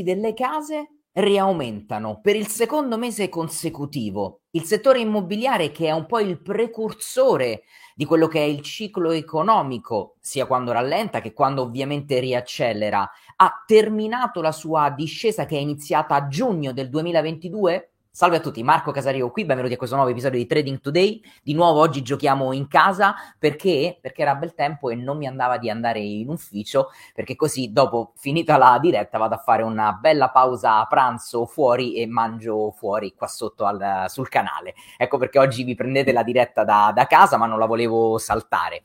prezzi delle case riaumentano per il secondo mese consecutivo. Il settore immobiliare, che è un po' il precursore di quello che è il ciclo economico, sia quando rallenta che quando ovviamente riaccelera, ha terminato la sua discesa che è iniziata a giugno del 2022 Salve a tutti, Marco Casario qui, benvenuti a questo nuovo episodio di Trading Today. Di nuovo oggi giochiamo in casa perché? Perché era bel tempo e non mi andava di andare in ufficio perché così dopo finita la diretta vado a fare una bella pausa a pranzo fuori e mangio fuori qua sotto al, sul canale. Ecco perché oggi vi prendete la diretta da, da casa ma non la volevo saltare.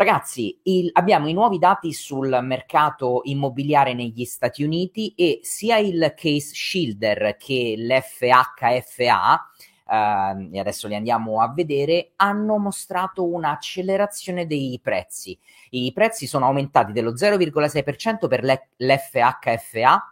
Ragazzi, il, abbiamo i nuovi dati sul mercato immobiliare negli Stati Uniti e sia il case Schilder che l'FHFA, eh, e adesso li andiamo a vedere, hanno mostrato un'accelerazione dei prezzi. I prezzi sono aumentati dello 0,6% per l'FHFA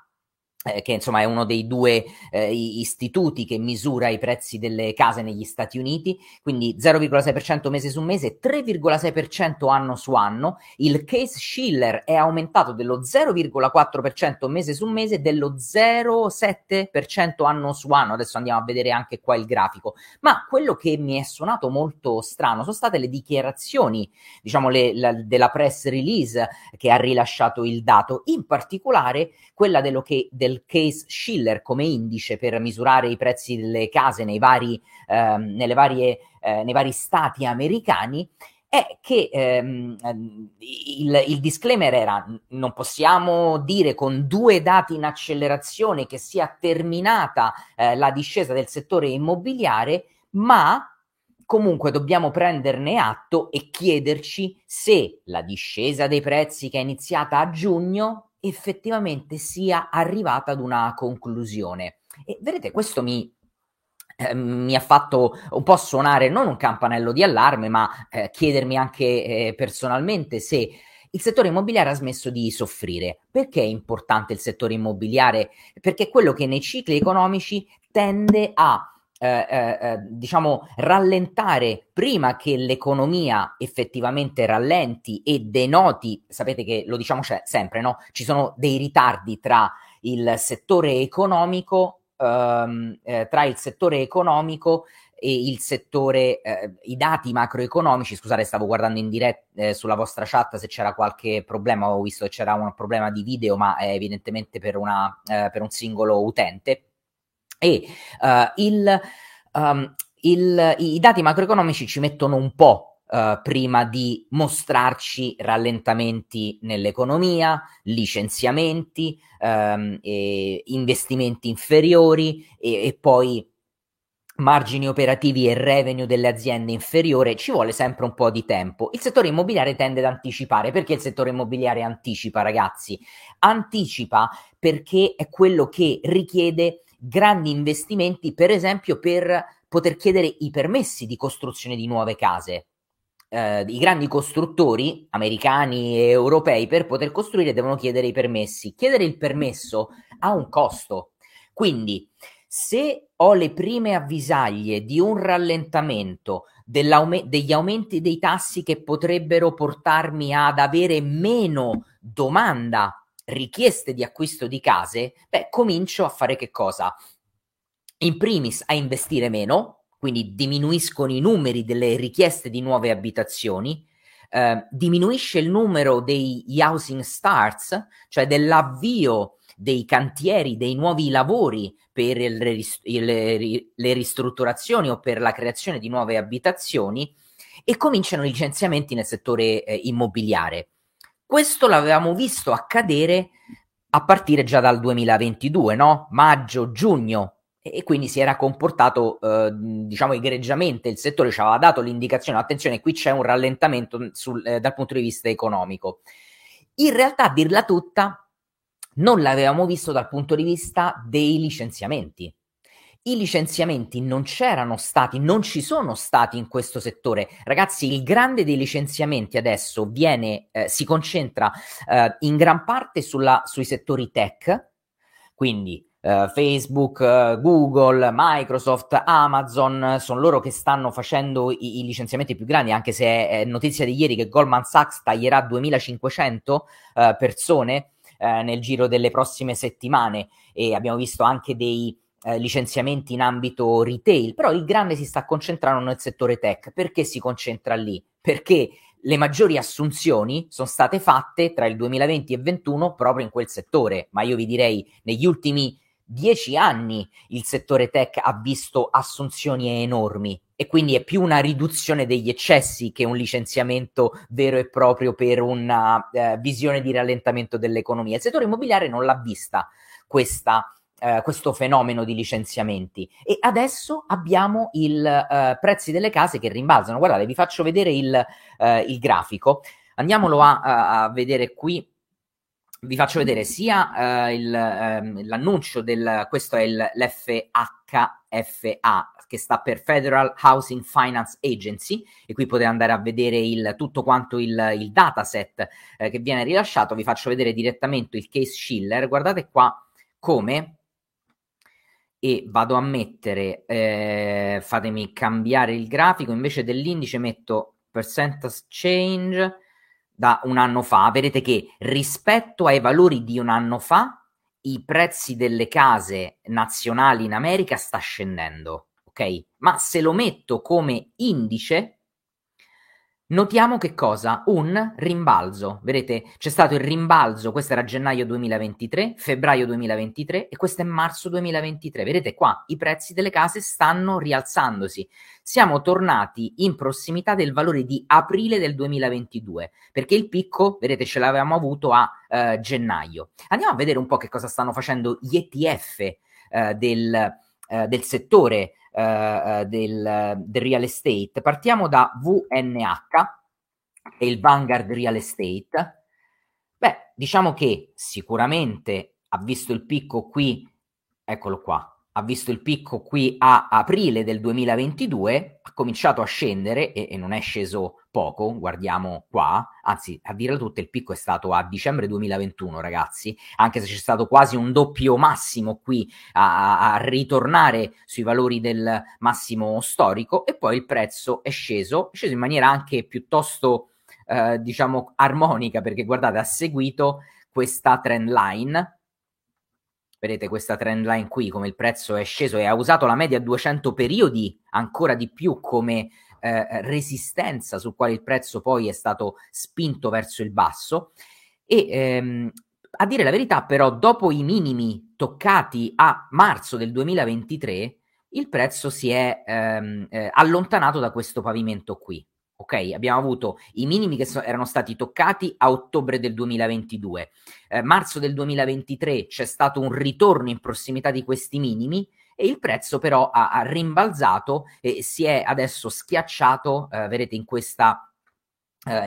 che insomma è uno dei due eh, istituti che misura i prezzi delle case negli Stati Uniti, quindi 0,6% mese su mese, 3,6% anno su anno. Il case Schiller è aumentato dello 0,4% mese su mese, dello 0,7% anno su anno. Adesso andiamo a vedere anche qua il grafico. Ma quello che mi è suonato molto strano sono state le dichiarazioni, diciamo, le, la, della press release che ha rilasciato il dato, in particolare quella dello che, del case Schiller come indice per misurare i prezzi delle case nei vari, ehm, nelle varie, eh, nei vari stati americani è che ehm, il, il, disclaimer era non possiamo dire con due dati in accelerazione che sia terminata eh, la discesa del settore immobiliare, ma comunque dobbiamo prenderne atto e chiederci se la discesa dei prezzi che è iniziata a giugno effettivamente sia arrivata ad una conclusione. E vedete, questo mi, eh, mi ha fatto un po' suonare non un campanello di allarme, ma eh, chiedermi anche eh, personalmente se il settore immobiliare ha smesso di soffrire. Perché è importante il settore immobiliare? Perché è quello che nei cicli economici tende a eh, eh, eh, diciamo, rallentare prima che l'economia effettivamente rallenti e denoti, sapete che lo diciamo cioè, sempre, no? Ci sono dei ritardi tra il settore economico, ehm, eh, tra il settore economico e il settore, eh, i dati macroeconomici, scusate, stavo guardando in diretta eh, sulla vostra chat se c'era qualche problema, ho visto che c'era un problema di video, ma è evidentemente per, una, per un singolo utente. E uh, il, um, il, i dati macroeconomici ci mettono un po' Uh, prima di mostrarci rallentamenti nell'economia, licenziamenti, um, investimenti inferiori e, e, poi margini operativi e revenue delle aziende inferiore, ci vuole sempre un po' di tempo. Il settore immobiliare tende ad anticipare. Perché il settore immobiliare anticipa, ragazzi? Anticipa perché è quello che richiede grandi investimenti, per esempio per poter chiedere i permessi di costruzione di nuove case. Uh, I grandi costruttori americani e europei per poter costruire devono chiedere i permessi. Chiedere il permesso ha un costo. Quindi, se ho le prime avvisaglie di un rallentamento degli aumenti dei tassi che potrebbero portarmi ad avere meno domanda richieste di acquisto di case, beh, comincio a fare che cosa? In primis a investire meno, quindi diminuiscono i numeri delle richieste di nuove abitazioni, eh, diminuisce il numero dei housing starts, cioè dell'avvio dei cantieri, dei nuovi lavori per il, il, le ristrutturazioni o per la creazione di nuove abitazioni e cominciano i licenziamenti nel settore eh, immobiliare. Questo l'avevamo visto accadere a partire già dal 2022, no? Maggio, giugno, e quindi si era comportato eh, diciamo egregiamente. Il settore ci aveva dato l'indicazione attenzione qui c'è un rallentamento sul, eh, dal punto di vista economico. In realtà a dirla tutta non l'avevamo visto dal punto di vista dei licenziamenti i licenziamenti non c'erano stati, non ci sono stati in questo settore. Ragazzi, il grande dei licenziamenti adesso viene, eh, si concentra eh, in gran parte sulla, sui settori tech, quindi Uh, Facebook, uh, Google, Microsoft, Amazon, sono loro che stanno facendo i, i licenziamenti più grandi, anche se è, è, notizia di ieri che Goldman Sachs taglierà 2500 uh, persone eh, nel giro delle prossime settimane e abbiamo visto anche dei eh, licenziamenti in ambito retail, però il grande si sta concentrando nel settore tech. Perché si concentra lì? Perché le maggiori assunzioni sono state fatte tra il 2020 e il 2021 proprio in quel settore, ma io vi direi negli ultimi dieci anni il settore tech ha visto assunzioni enormi e quindi è più una riduzione degli eccessi che un licenziamento vero e proprio per una uh, visione di rallentamento dell'economia. Il settore immobiliare non l'ha vista questa Uh, questo fenomeno di licenziamenti. E adesso abbiamo i uh, prezzi delle case che rimbalzano. Guardate, vi faccio vedere il, uh, il grafico. Andiamolo a, a, vedere qui. Vi faccio vedere sia eh, il, ehm, l'annuncio del questo è il, l'FHFA che sta per Federal Housing Finance Agency. E qui potete andare a vedere il, tutto quanto il, il dataset eh, che viene rilasciato. Vi faccio vedere direttamente il case Schiller. Guardate qua come e vado a mettere eh, fatemi cambiare il grafico invece dell'indice metto percentage change da un anno fa, vedete che rispetto ai valori di un anno fa, i prezzi delle case nazionali in America sta scendendo, ok? Ma se lo metto come indice, Notiamo che cosa? Un rimbalzo. Vedete, c'è stato il rimbalzo, questo era gennaio 2023, febbraio 2023 e questo è marzo 2023. Vedete qua, i prezzi delle case stanno rialzandosi. Siamo tornati in prossimità del valore di aprile del 2022, perché il picco, vedete, ce l'avevamo avuto a uh, gennaio. Andiamo a vedere un po' che cosa stanno facendo gli ETF uh, del, uh, del settore uh, del, del, real estate. Partiamo da VNH, e il Vanguard Real Estate. Beh, diciamo che sicuramente ha visto il picco qui, eccolo qua, ha visto il picco qui a aprile del 2022, ha cominciato a scendere e, e, non è sceso poco, guardiamo qua, anzi a dire tutto il picco è stato a dicembre 2021 ragazzi, anche se c'è stato quasi un doppio massimo qui a, a ritornare sui valori del massimo storico e poi il prezzo è sceso, è sceso in maniera anche piuttosto eh, diciamo armonica perché guardate ha seguito questa trend line vedete questa trend line qui, come il prezzo è sceso e ha usato la media 200 periodi ancora di più come eh, resistenza sul quale il prezzo poi è stato spinto verso il basso. E ehm, a dire la verità, però, dopo i minimi toccati a marzo del 2023, il prezzo si è ehm, eh, allontanato da questo pavimento qui. Ok, abbiamo avuto i minimi che so- erano stati toccati a ottobre del 2022. Eh, marzo del 2023 c'è stato un ritorno in prossimità di questi minimi e il prezzo però ha, ha rimbalzato e si è adesso schiacciato, eh, vedete in questa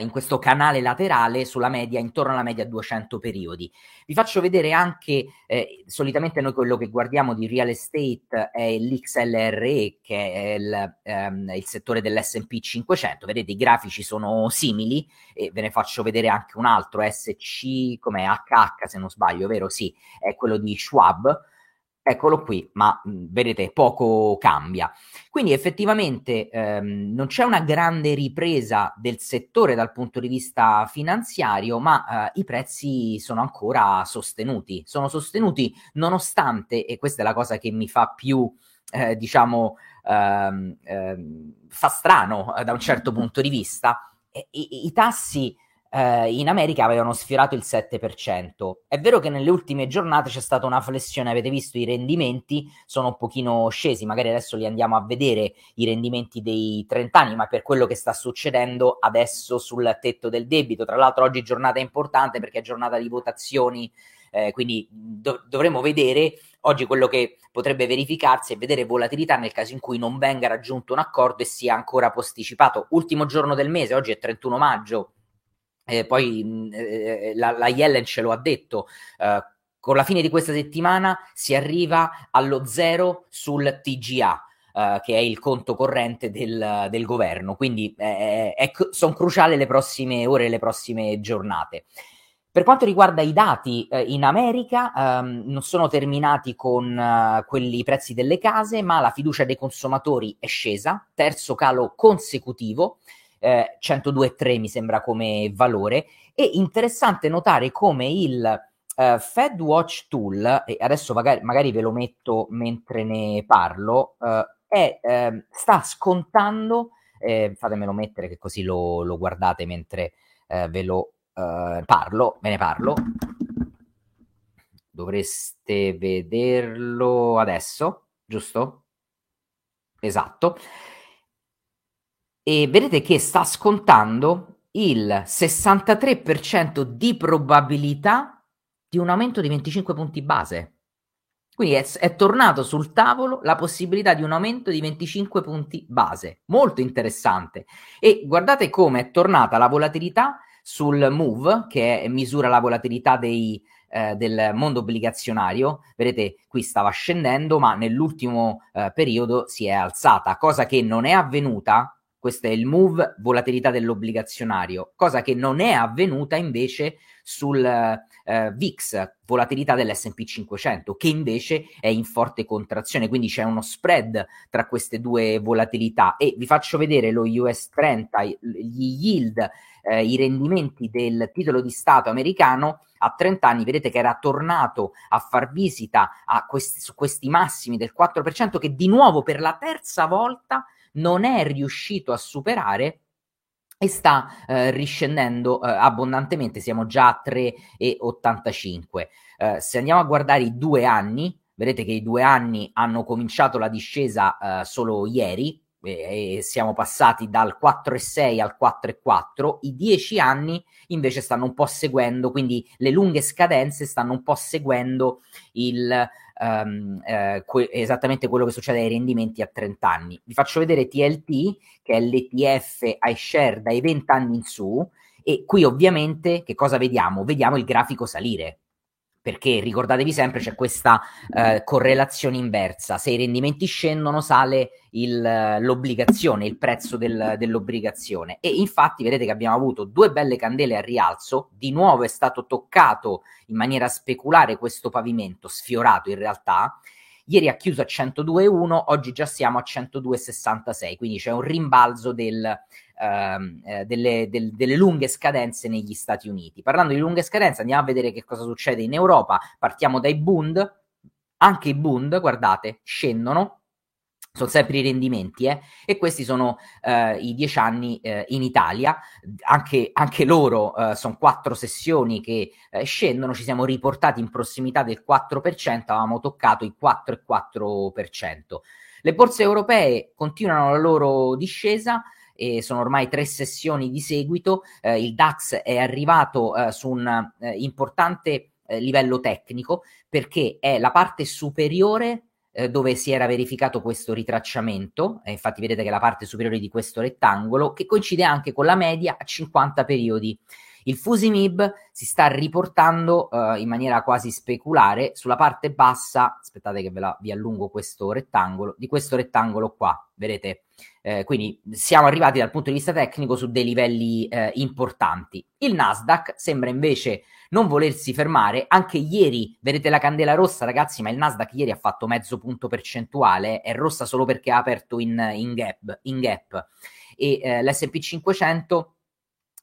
in questo canale laterale sulla media, intorno alla media 200 periodi. Vi faccio vedere anche, eh, solitamente noi quello che guardiamo di real estate è l'XLRE, che è il, um, il settore dell'S&P 500, vedete i grafici sono simili, e ve ne faccio vedere anche un altro, SC, come HH se non sbaglio, vero? Sì, è quello di Schwab, Eccolo qui, ma vedete poco cambia. Quindi effettivamente ehm, non c'è una grande ripresa del settore dal punto di vista finanziario, ma eh, i prezzi sono ancora sostenuti. Sono sostenuti nonostante, e questa è la cosa che mi fa più, eh, diciamo, ehm, ehm, fa strano eh, da un certo punto di vista, i, i tassi eh, in America avevano sfiorato il 7%. È vero che nelle ultime giornate c'è stata una flessione, avete visto i rendimenti sono un pochino scesi, magari adesso li andiamo a vedere i rendimenti dei 30 anni, ma per quello che sta succedendo adesso sul tetto del debito. Tra l'altro oggi giornata importante perché è giornata di votazioni, eh, quindi do- dovremo vedere oggi quello che potrebbe verificarsi è vedere volatilità nel caso in cui non venga raggiunto un accordo e sia ancora posticipato. Ultimo giorno del mese, oggi è 31 maggio eh, poi eh, la, Yellen ce lo ha detto, eh, con la fine di questa settimana si arriva allo zero sul TGA. Uh, che è il conto corrente del, del governo, quindi eh, sono cruciali le prossime ore e le prossime giornate. Per quanto riguarda i dati eh, in America, um, non sono terminati con uh, quelli prezzi delle case, ma la fiducia dei consumatori è scesa, terzo calo consecutivo, eh, 102,3 mi sembra come valore, e interessante notare come il uh, Fed Watch Tool, e adesso magari, magari, ve lo metto mentre ne parlo, uh, è, uh, sta scontando, eh, fatemelo mettere che così lo, lo guardate mentre eh, ve lo parlo, ve ne parlo. Dovreste vederlo adesso, giusto? Esatto. E vedete che sta scontando il 63% di probabilità di un aumento di 25 punti base. Quindi è, è, tornato sul tavolo la possibilità di un aumento di 25 punti base. Molto interessante. E guardate come è tornata la volatilità sul MOVE, che misura la volatilità dei, eh, del mondo obbligazionario, vedete qui stava scendendo, ma nell'ultimo eh, periodo si è alzata, cosa che non è avvenuta. Questo è il move volatilità dell'obbligazionario, cosa che non è avvenuta invece sul eh, VIX, volatilità dell'SP 500, che invece è in forte contrazione, quindi c'è uno spread tra queste due volatilità. E vi faccio vedere lo US 30, gli yield eh, i rendimenti del titolo di Stato americano a 30 anni, vedete che era tornato a far visita a questi, su questi massimi del 4% che di nuovo per la terza volta non è riuscito a superare e sta eh, riscendendo eh, abbondantemente, siamo già a 3,85. Eh, se andiamo a guardare i due anni, vedete che i due anni hanno cominciato la discesa eh, solo ieri, e siamo passati dal 4,6 al 4,4, i 10 anni invece stanno un po' seguendo, quindi le lunghe scadenze stanno un po' seguendo il, um, eh, que- esattamente quello che succede ai rendimenti a 30 anni. Vi faccio vedere TLT, che è l'ETF iShare dai 20 anni in su, e qui ovviamente che cosa vediamo? Vediamo il grafico salire perché ricordatevi sempre c'è questa eh, correlazione inversa, se i rendimenti scendono sale il, l'obbligazione, il prezzo del, dell'obbligazione. E infatti vedete che abbiamo avuto due belle candele a rialzo, di nuovo è stato toccato in maniera speculare questo pavimento, sfiorato in realtà, Ieri ha chiuso a 102,1, oggi già siamo a 102,66, quindi c'è un rimbalzo del, ehm, eh, delle, del, delle, lunghe scadenze negli Stati Uniti. Parlando di lunghe scadenze, andiamo a vedere che cosa succede in Europa. Partiamo dai Bund, anche i Bund, guardate, scendono sono sempre i rendimenti, eh? e questi sono eh, i dieci anni eh, in Italia, anche, anche loro eh, sono quattro sessioni che eh, scendono, ci siamo riportati in prossimità del 4%, avevamo toccato il 4,4%. Le borse europee continuano la loro discesa, e sono ormai tre sessioni di seguito, eh, il DAX è arrivato su un importante livello tecnico perché è la parte superiore eh, dove si era verificato questo ritracciamento, e infatti vedete che la parte superiore di questo rettangolo, che coincide anche con la media a 50 periodi. Il Fusimib si sta riportando uh, in maniera quasi speculare sulla parte bassa, aspettate che ve la, vi allungo questo rettangolo, di questo rettangolo qua, vedete? Eh, quindi siamo arrivati dal punto di vista tecnico su dei livelli eh, importanti. Il Nasdaq sembra invece non volersi fermare. Anche ieri, vedete la candela rossa, ragazzi, ma il Nasdaq ieri ha fatto mezzo punto percentuale, è rossa solo perché ha aperto in, in, gap, in gap. E eh, l'SP 500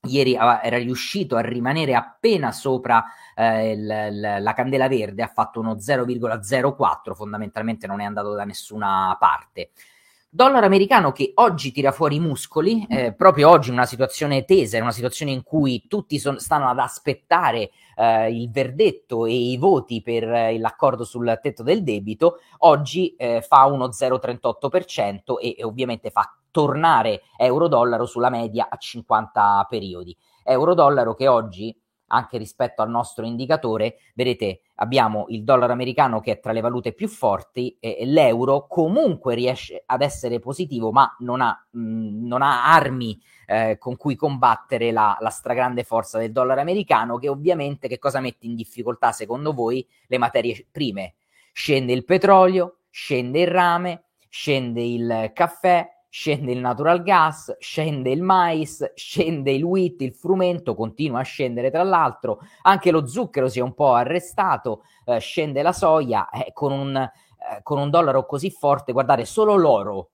ieri era riuscito a rimanere appena sopra eh, il, il, la candela verde, ha fatto uno 0,04, fondamentalmente non è andato da nessuna parte. Dollaro americano che oggi tira fuori i muscoli, eh, proprio oggi in una situazione tesa, in una situazione in cui tutti son, stanno ad aspettare eh, il verdetto e i voti per eh, l'accordo sul tetto del debito, oggi eh, fa uno 0,38% e, e ovviamente fa tornare euro-dollaro sulla media a 50 periodi. Euro-dollaro che oggi anche rispetto al nostro indicatore, vedete abbiamo il dollaro americano che è tra le valute più forti e l'euro comunque riesce ad essere positivo ma non ha, mh, mm, non ha armi eh, con cui combattere la, la, stragrande forza del dollaro americano che ovviamente che cosa mette in difficoltà secondo voi le materie prime? Scende il petrolio, scende il rame, scende il caffè, scende il natural gas, scende il mais, scende il wheat, il frumento continua a scendere tra l'altro, anche lo zucchero si è un po' arrestato, eh, scende la soia, eh, con, un, eh, con un dollaro così forte, guardate, solo l'oro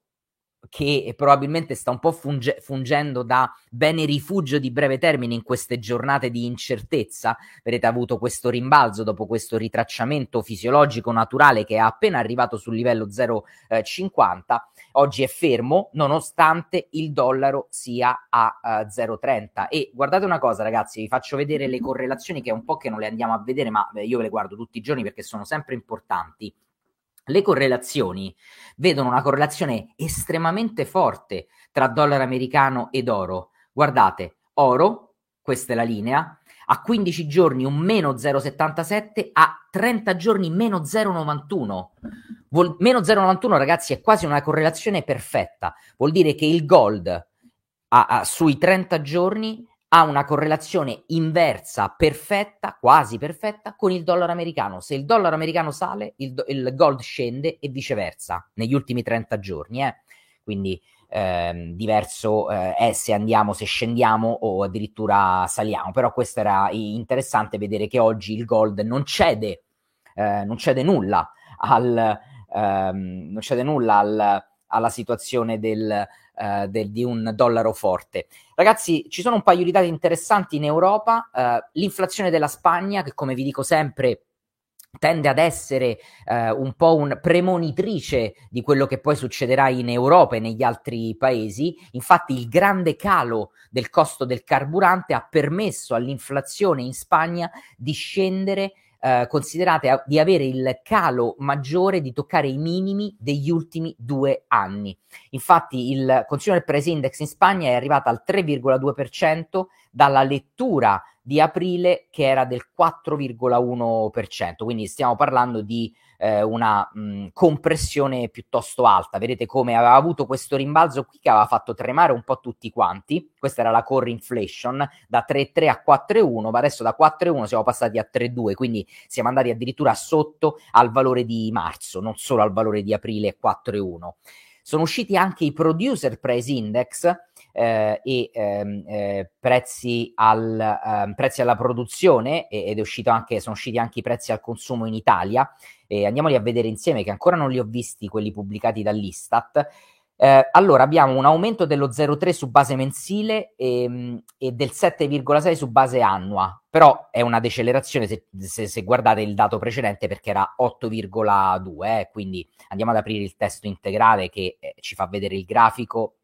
che probabilmente sta un po' funge- fungendo da bene rifugio di breve termine in queste giornate di incertezza. Vedete, ha avuto questo rimbalzo dopo questo ritracciamento fisiologico naturale che è appena arrivato sul livello 0,50. Oggi è fermo nonostante il dollaro sia a uh, eh, 0,30. E guardate una cosa, ragazzi, vi faccio vedere le correlazioni che è un po' che non le andiamo a vedere, ma beh, io ve le guardo tutti i giorni perché sono sempre importanti. Le correlazioni vedono una correlazione estremamente forte tra dollaro americano ed oro. Guardate, oro, questa è la linea, a 15 giorni un meno 0,77, a 30 giorni meno 0,91. Vol- meno 0,91 ragazzi è quasi una correlazione perfetta, vuol dire che il gold a, a, sui 30 giorni ha una correlazione inversa perfetta, quasi perfetta, con il dollaro americano. Se il dollaro americano sale, il, il gold scende e viceversa negli ultimi 30 giorni. Eh? Quindi ehm, diverso eh, è se andiamo, se scendiamo o addirittura saliamo. Però questo era interessante vedere che oggi il gold non cede, eh, non cede nulla al, ehm, non cede nulla al, alla situazione del, eh, del, di un dollaro forte. Ragazzi, ci sono un paio di dati interessanti in Europa. Eh, l'inflazione della Spagna, che come vi dico sempre tende ad essere eh, un po' un premonitrice di quello che poi succederà in Europa e negli altri paesi. Infatti il grande calo del costo del carburante ha permesso all'inflazione in Spagna di scendere eh, considerate di avere il calo maggiore di toccare i minimi degli ultimi due anni. Infatti il Consumer Price Index in Spagna è arrivato al 3,2% dalla lettura di aprile che era del 4,1%, quindi stiamo parlando di eh, una mh, compressione piuttosto alta. Vedete come aveva avuto questo rimbalzo qui che aveva fatto tremare un po' tutti quanti. Questa era la core inflation da 3,3 a 4,1, ma adesso da 4,1 siamo passati a 3,2, quindi siamo andati addirittura sotto al valore di marzo, non solo al valore di aprile 4,1. Sono usciti anche i producer price index eh, e ehm, eh, prezzi, al, ehm, prezzi, alla produzione ed anche, sono usciti anche i prezzi al consumo in Italia. E andiamoli a vedere insieme che ancora non li ho visti quelli pubblicati dall'Istat. Eh, allora abbiamo un aumento dello 0,3 su base mensile e, ehm, e, del 7,6 su base annua, però è una decelerazione se, se, se guardate il dato precedente perché era 8,2, eh, quindi andiamo ad aprire il testo integrale che eh, ci fa vedere il grafico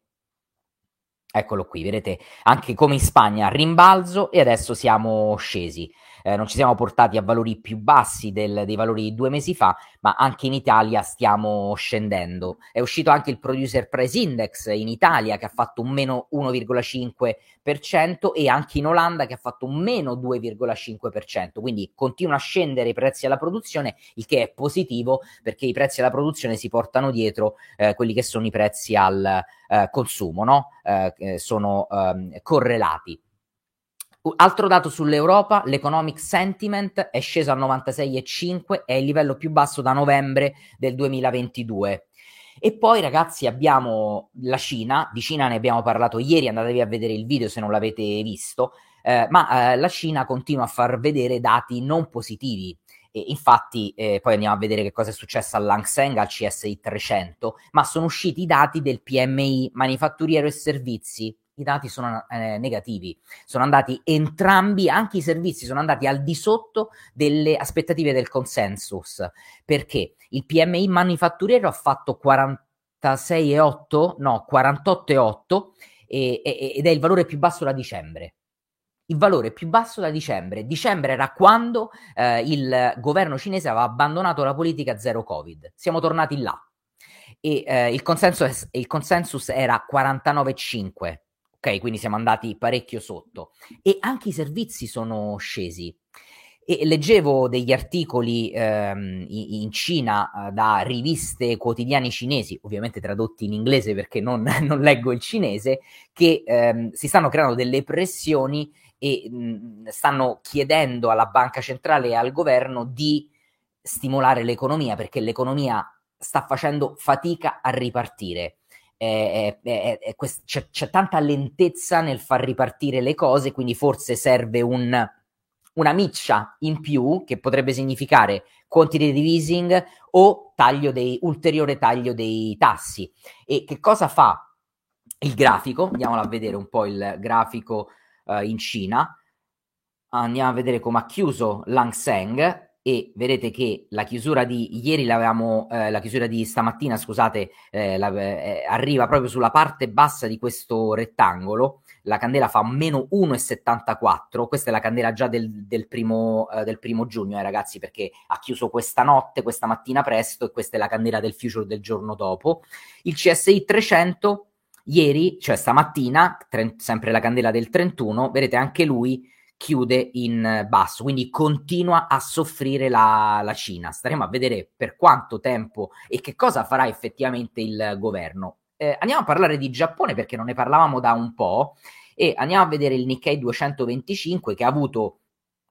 Eccolo qui, vedete anche come in Spagna rimbalzo e adesso siamo scesi eh, non ci siamo portati a valori più bassi del, dei valori di due mesi fa, ma anche in Italia stiamo scendendo. È uscito anche il Producer Price Index in Italia che ha fatto un meno 1,5% e anche in Olanda che ha fatto un meno 2,5%, quindi continua a scendere i prezzi alla produzione, il che è positivo perché i prezzi alla produzione si portano dietro eh, quelli che sono i prezzi al eh, consumo, no? Eh, sono ehm, correlati. Altro dato sull'Europa, l'economic sentiment è sceso a 96,5, è il livello più basso da novembre del 2022. E poi ragazzi abbiamo la Cina, di Cina ne abbiamo parlato ieri, andatevi a vedere il video se non l'avete visto, eh, ma eh, la Cina continua a far vedere dati non positivi. E infatti, eh, poi andiamo a vedere che cosa è successo all'Hang al CSI 300, ma sono usciti i dati del PMI manifatturiero e servizi. I dati sono eh, negativi, sono andati entrambi, anche i servizi sono andati al di sotto delle aspettative del consensus, perché? Il PMI manifatturiero ha fatto 46,8, no, 48,8 e, e, ed è il valore più basso da dicembre. Il valore più basso da dicembre. Dicembre era quando eh, il governo cinese aveva abbandonato la politica zero Covid. Siamo tornati là. E eh, il, consensus, il consensus era 49,5 ok? Quindi siamo andati parecchio sotto e anche i servizi sono scesi. E leggevo degli articoli ehm, in Cina eh, da riviste quotidiane cinesi, ovviamente tradotti in inglese perché non, non leggo il cinese, che ehm, si stanno creando delle pressioni e mh, stanno chiedendo alla banca centrale e al governo di stimolare l'economia perché l'economia sta facendo fatica a ripartire è, è, è, c'è, c'è, tanta lentezza nel far ripartire le cose, quindi forse serve un, una miccia in più che potrebbe significare quantitative easing o taglio dei, ulteriore taglio dei tassi. E che cosa fa il grafico? Andiamo a vedere un po' il grafico uh, in Cina. Andiamo a vedere come ha chiuso Lang Seng e vedete che la chiusura di ieri l'avevamo, eh, la chiusura di stamattina, scusate, eh, la, eh, arriva proprio sulla parte bassa di questo rettangolo. La candela fa meno 1,74. Questa è la candela già del, del, primo, eh, del primo, giugno, eh, ragazzi, perché ha chiuso questa notte, questa mattina presto, e questa è la candela del future del giorno dopo. Il CSI 300 ieri, cioè stamattina, tre, sempre la candela del 31, vedete anche lui chiude in basso, quindi continua a soffrire la, la, Cina. Staremo a vedere per quanto tempo e che cosa farà effettivamente il governo. Eh, andiamo a parlare di Giappone perché non ne parlavamo da un po' e andiamo a vedere il Nikkei 225 che ha avuto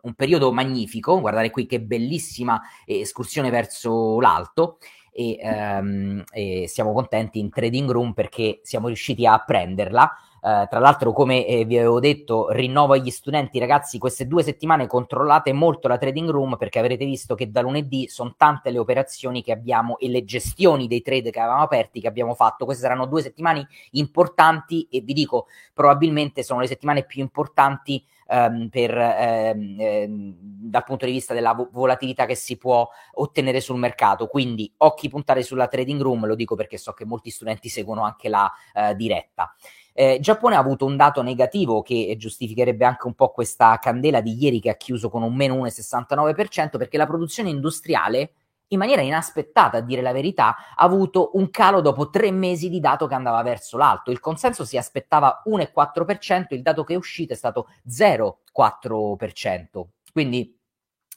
un periodo magnifico, guardate qui che bellissima escursione verso l'alto e, um, e siamo contenti in Trading Room perché siamo riusciti a prenderla Uh, tra l'altro, come eh, vi avevo detto, rinnovo agli studenti, ragazzi, queste due settimane controllate molto la trading room perché avrete visto che da lunedì sono tante le operazioni che abbiamo e le gestioni dei trade che avevamo aperti che abbiamo fatto. Queste saranno due settimane importanti e vi dico, probabilmente sono le settimane più importanti um, per, um, um, dal punto di vista della vo- volatilità che si può ottenere sul mercato. Quindi occhi puntare sulla trading room, lo dico perché so che molti studenti seguono anche la uh, diretta. Eh, Giappone ha avuto un dato negativo che giustificherebbe anche un po' questa candela di ieri che ha chiuso con un meno 1,69% perché la produzione industriale in maniera inaspettata, a dire la verità, ha avuto un calo dopo tre mesi di dato che andava verso l'alto. Il consenso si aspettava 1,4%, il dato che è uscito è stato 0,4%. Quindi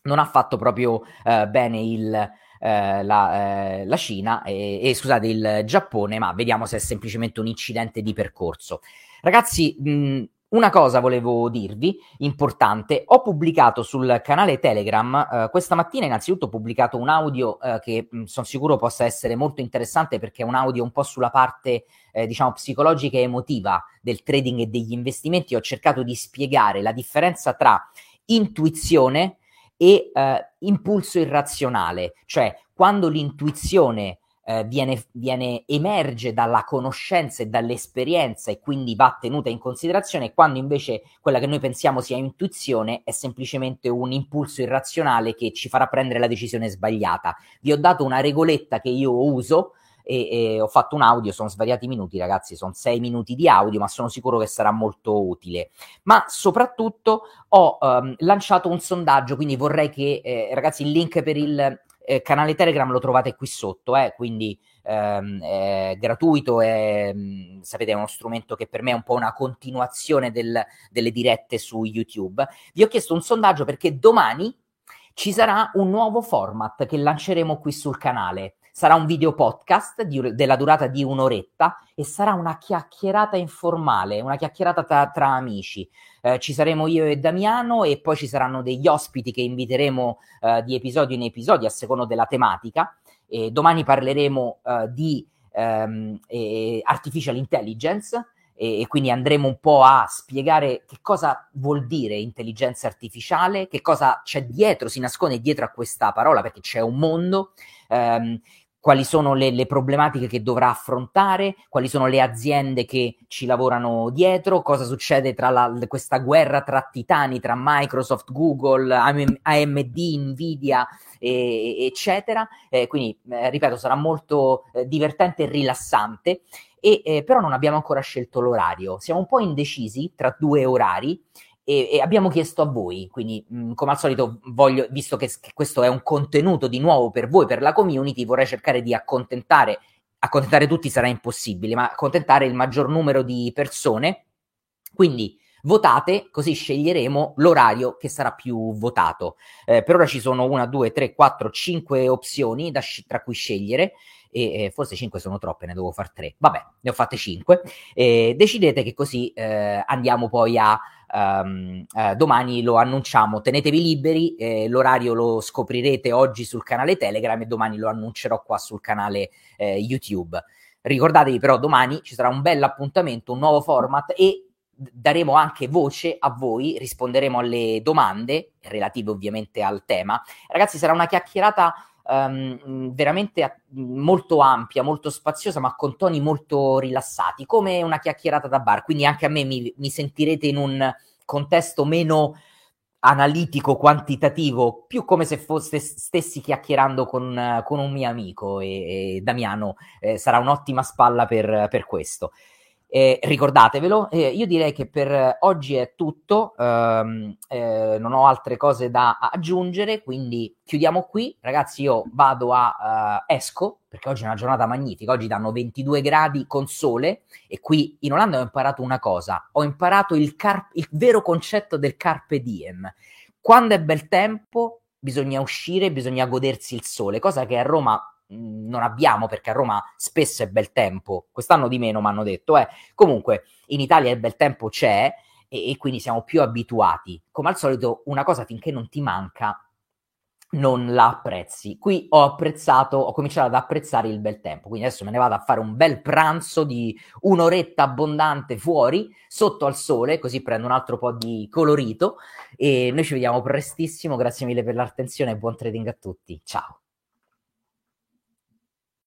non ha fatto proprio eh, bene il, eh, la, eh, la, Cina e, e, scusate il Giappone, ma vediamo se è semplicemente un incidente di percorso. Ragazzi, mh, una cosa volevo dirvi, importante, ho pubblicato sul canale Telegram, eh, questa mattina innanzitutto ho pubblicato un audio eh, che sono sicuro possa essere molto interessante perché è un audio un po' sulla parte, eh, diciamo, psicologica e emotiva del trading e degli investimenti. Ho cercato di spiegare la differenza tra intuizione e eh, impulso irrazionale, cioè quando l'intuizione eh, viene, viene, emerge dalla conoscenza e dall'esperienza e quindi va tenuta in considerazione, quando invece quella che noi pensiamo sia intuizione è semplicemente un impulso irrazionale che ci farà prendere la decisione sbagliata. Vi ho dato una regoletta che io uso e, e, ho fatto un audio, sono svariati minuti ragazzi, sono sei minuti di audio, ma sono sicuro che sarà molto utile. Ma soprattutto ho um, lanciato un sondaggio, quindi vorrei che eh, ragazzi il link per il eh, canale Telegram lo trovate qui sotto, eh, quindi ehm, è gratuito, è, mh, sapete è uno strumento che per me è un po' una continuazione del, delle dirette su YouTube. Vi ho chiesto un sondaggio perché domani ci sarà un nuovo format che lanceremo qui sul canale. Sarà un video podcast di, della durata di un'oretta e sarà una chiacchierata informale, una chiacchierata tra, tra amici. Eh, ci saremo io e Damiano e poi ci saranno degli ospiti che inviteremo eh, di episodio in episodio a secondo della tematica. E domani parleremo eh, di ehm, artificial intelligence e, quindi andremo un po' a spiegare che cosa vuol dire intelligenza artificiale, che cosa c'è dietro, si nasconde dietro a questa parola perché c'è un mondo. Ehm, quali sono le, le, problematiche che dovrà affrontare, quali sono le aziende che ci lavorano dietro, cosa succede tra la, questa guerra tra titani, tra Microsoft, Google, AMD, Nvidia, e, eccetera. Eh, quindi, eh, ripeto, sarà molto eh, divertente e rilassante. E, eh, però non abbiamo ancora scelto l'orario, siamo un po' indecisi tra due orari e, e, abbiamo chiesto a voi, quindi mh, come al solito voglio, visto che, che, questo è un contenuto di nuovo per voi, per la community, vorrei cercare di accontentare, accontentare tutti sarà impossibile, ma accontentare il maggior numero di persone, quindi votate, così sceglieremo l'orario che sarà più votato. Eh, per ora ci sono una, due, tre, quattro, cinque opzioni da, tra cui scegliere e forse 5 sono troppe, ne devo fare 3. Vabbè, ne ho fatte 5. Eh, decidete che così eh, andiamo poi a Um, uh, domani lo annunciamo, tenetevi liberi, eh, l'orario lo scoprirete oggi sul canale Telegram e domani lo annuncerò qua sul canale eh, YouTube. Ricordatevi però domani ci sarà un bel appuntamento, un nuovo format e daremo anche voce a voi, risponderemo alle domande relative ovviamente al tema. Ragazzi, sarà una chiacchierata um, veramente molto ampia, molto spaziosa, ma con toni molto rilassati, come una chiacchierata da bar. Quindi anche a me mi, mi sentirete in un contesto meno analitico, quantitativo, più come se fosse, stessi chiacchierando con, con un mio amico e, e Damiano eh, sarà un'ottima spalla per, per questo. Eh, ricordatevelo, eh, io direi che per oggi è tutto, ehm, eh, non ho altre cose da aggiungere, quindi chiudiamo qui. Ragazzi, io vado a uh, esco, perché oggi è una giornata magnifica, oggi danno 22 gradi con sole e qui in Olanda ho imparato una cosa, ho imparato il, car- il vero concetto del carpe diem. Quando è bel tempo bisogna uscire, bisogna godersi il sole, cosa che a Roma non abbiamo perché a Roma spesso è bel tempo, quest'anno di meno mi hanno detto, eh. comunque in Italia il bel tempo c'è e, e, quindi siamo più abituati. Come al solito una cosa finché non ti manca non la apprezzi. Qui ho apprezzato, ho cominciato ad apprezzare il bel tempo, quindi adesso me ne vado a fare un bel pranzo di un'oretta abbondante fuori, sotto al sole, così prendo un altro po' di colorito e noi ci vediamo prestissimo, grazie mille per l'attenzione e buon trading a tutti. Ciao.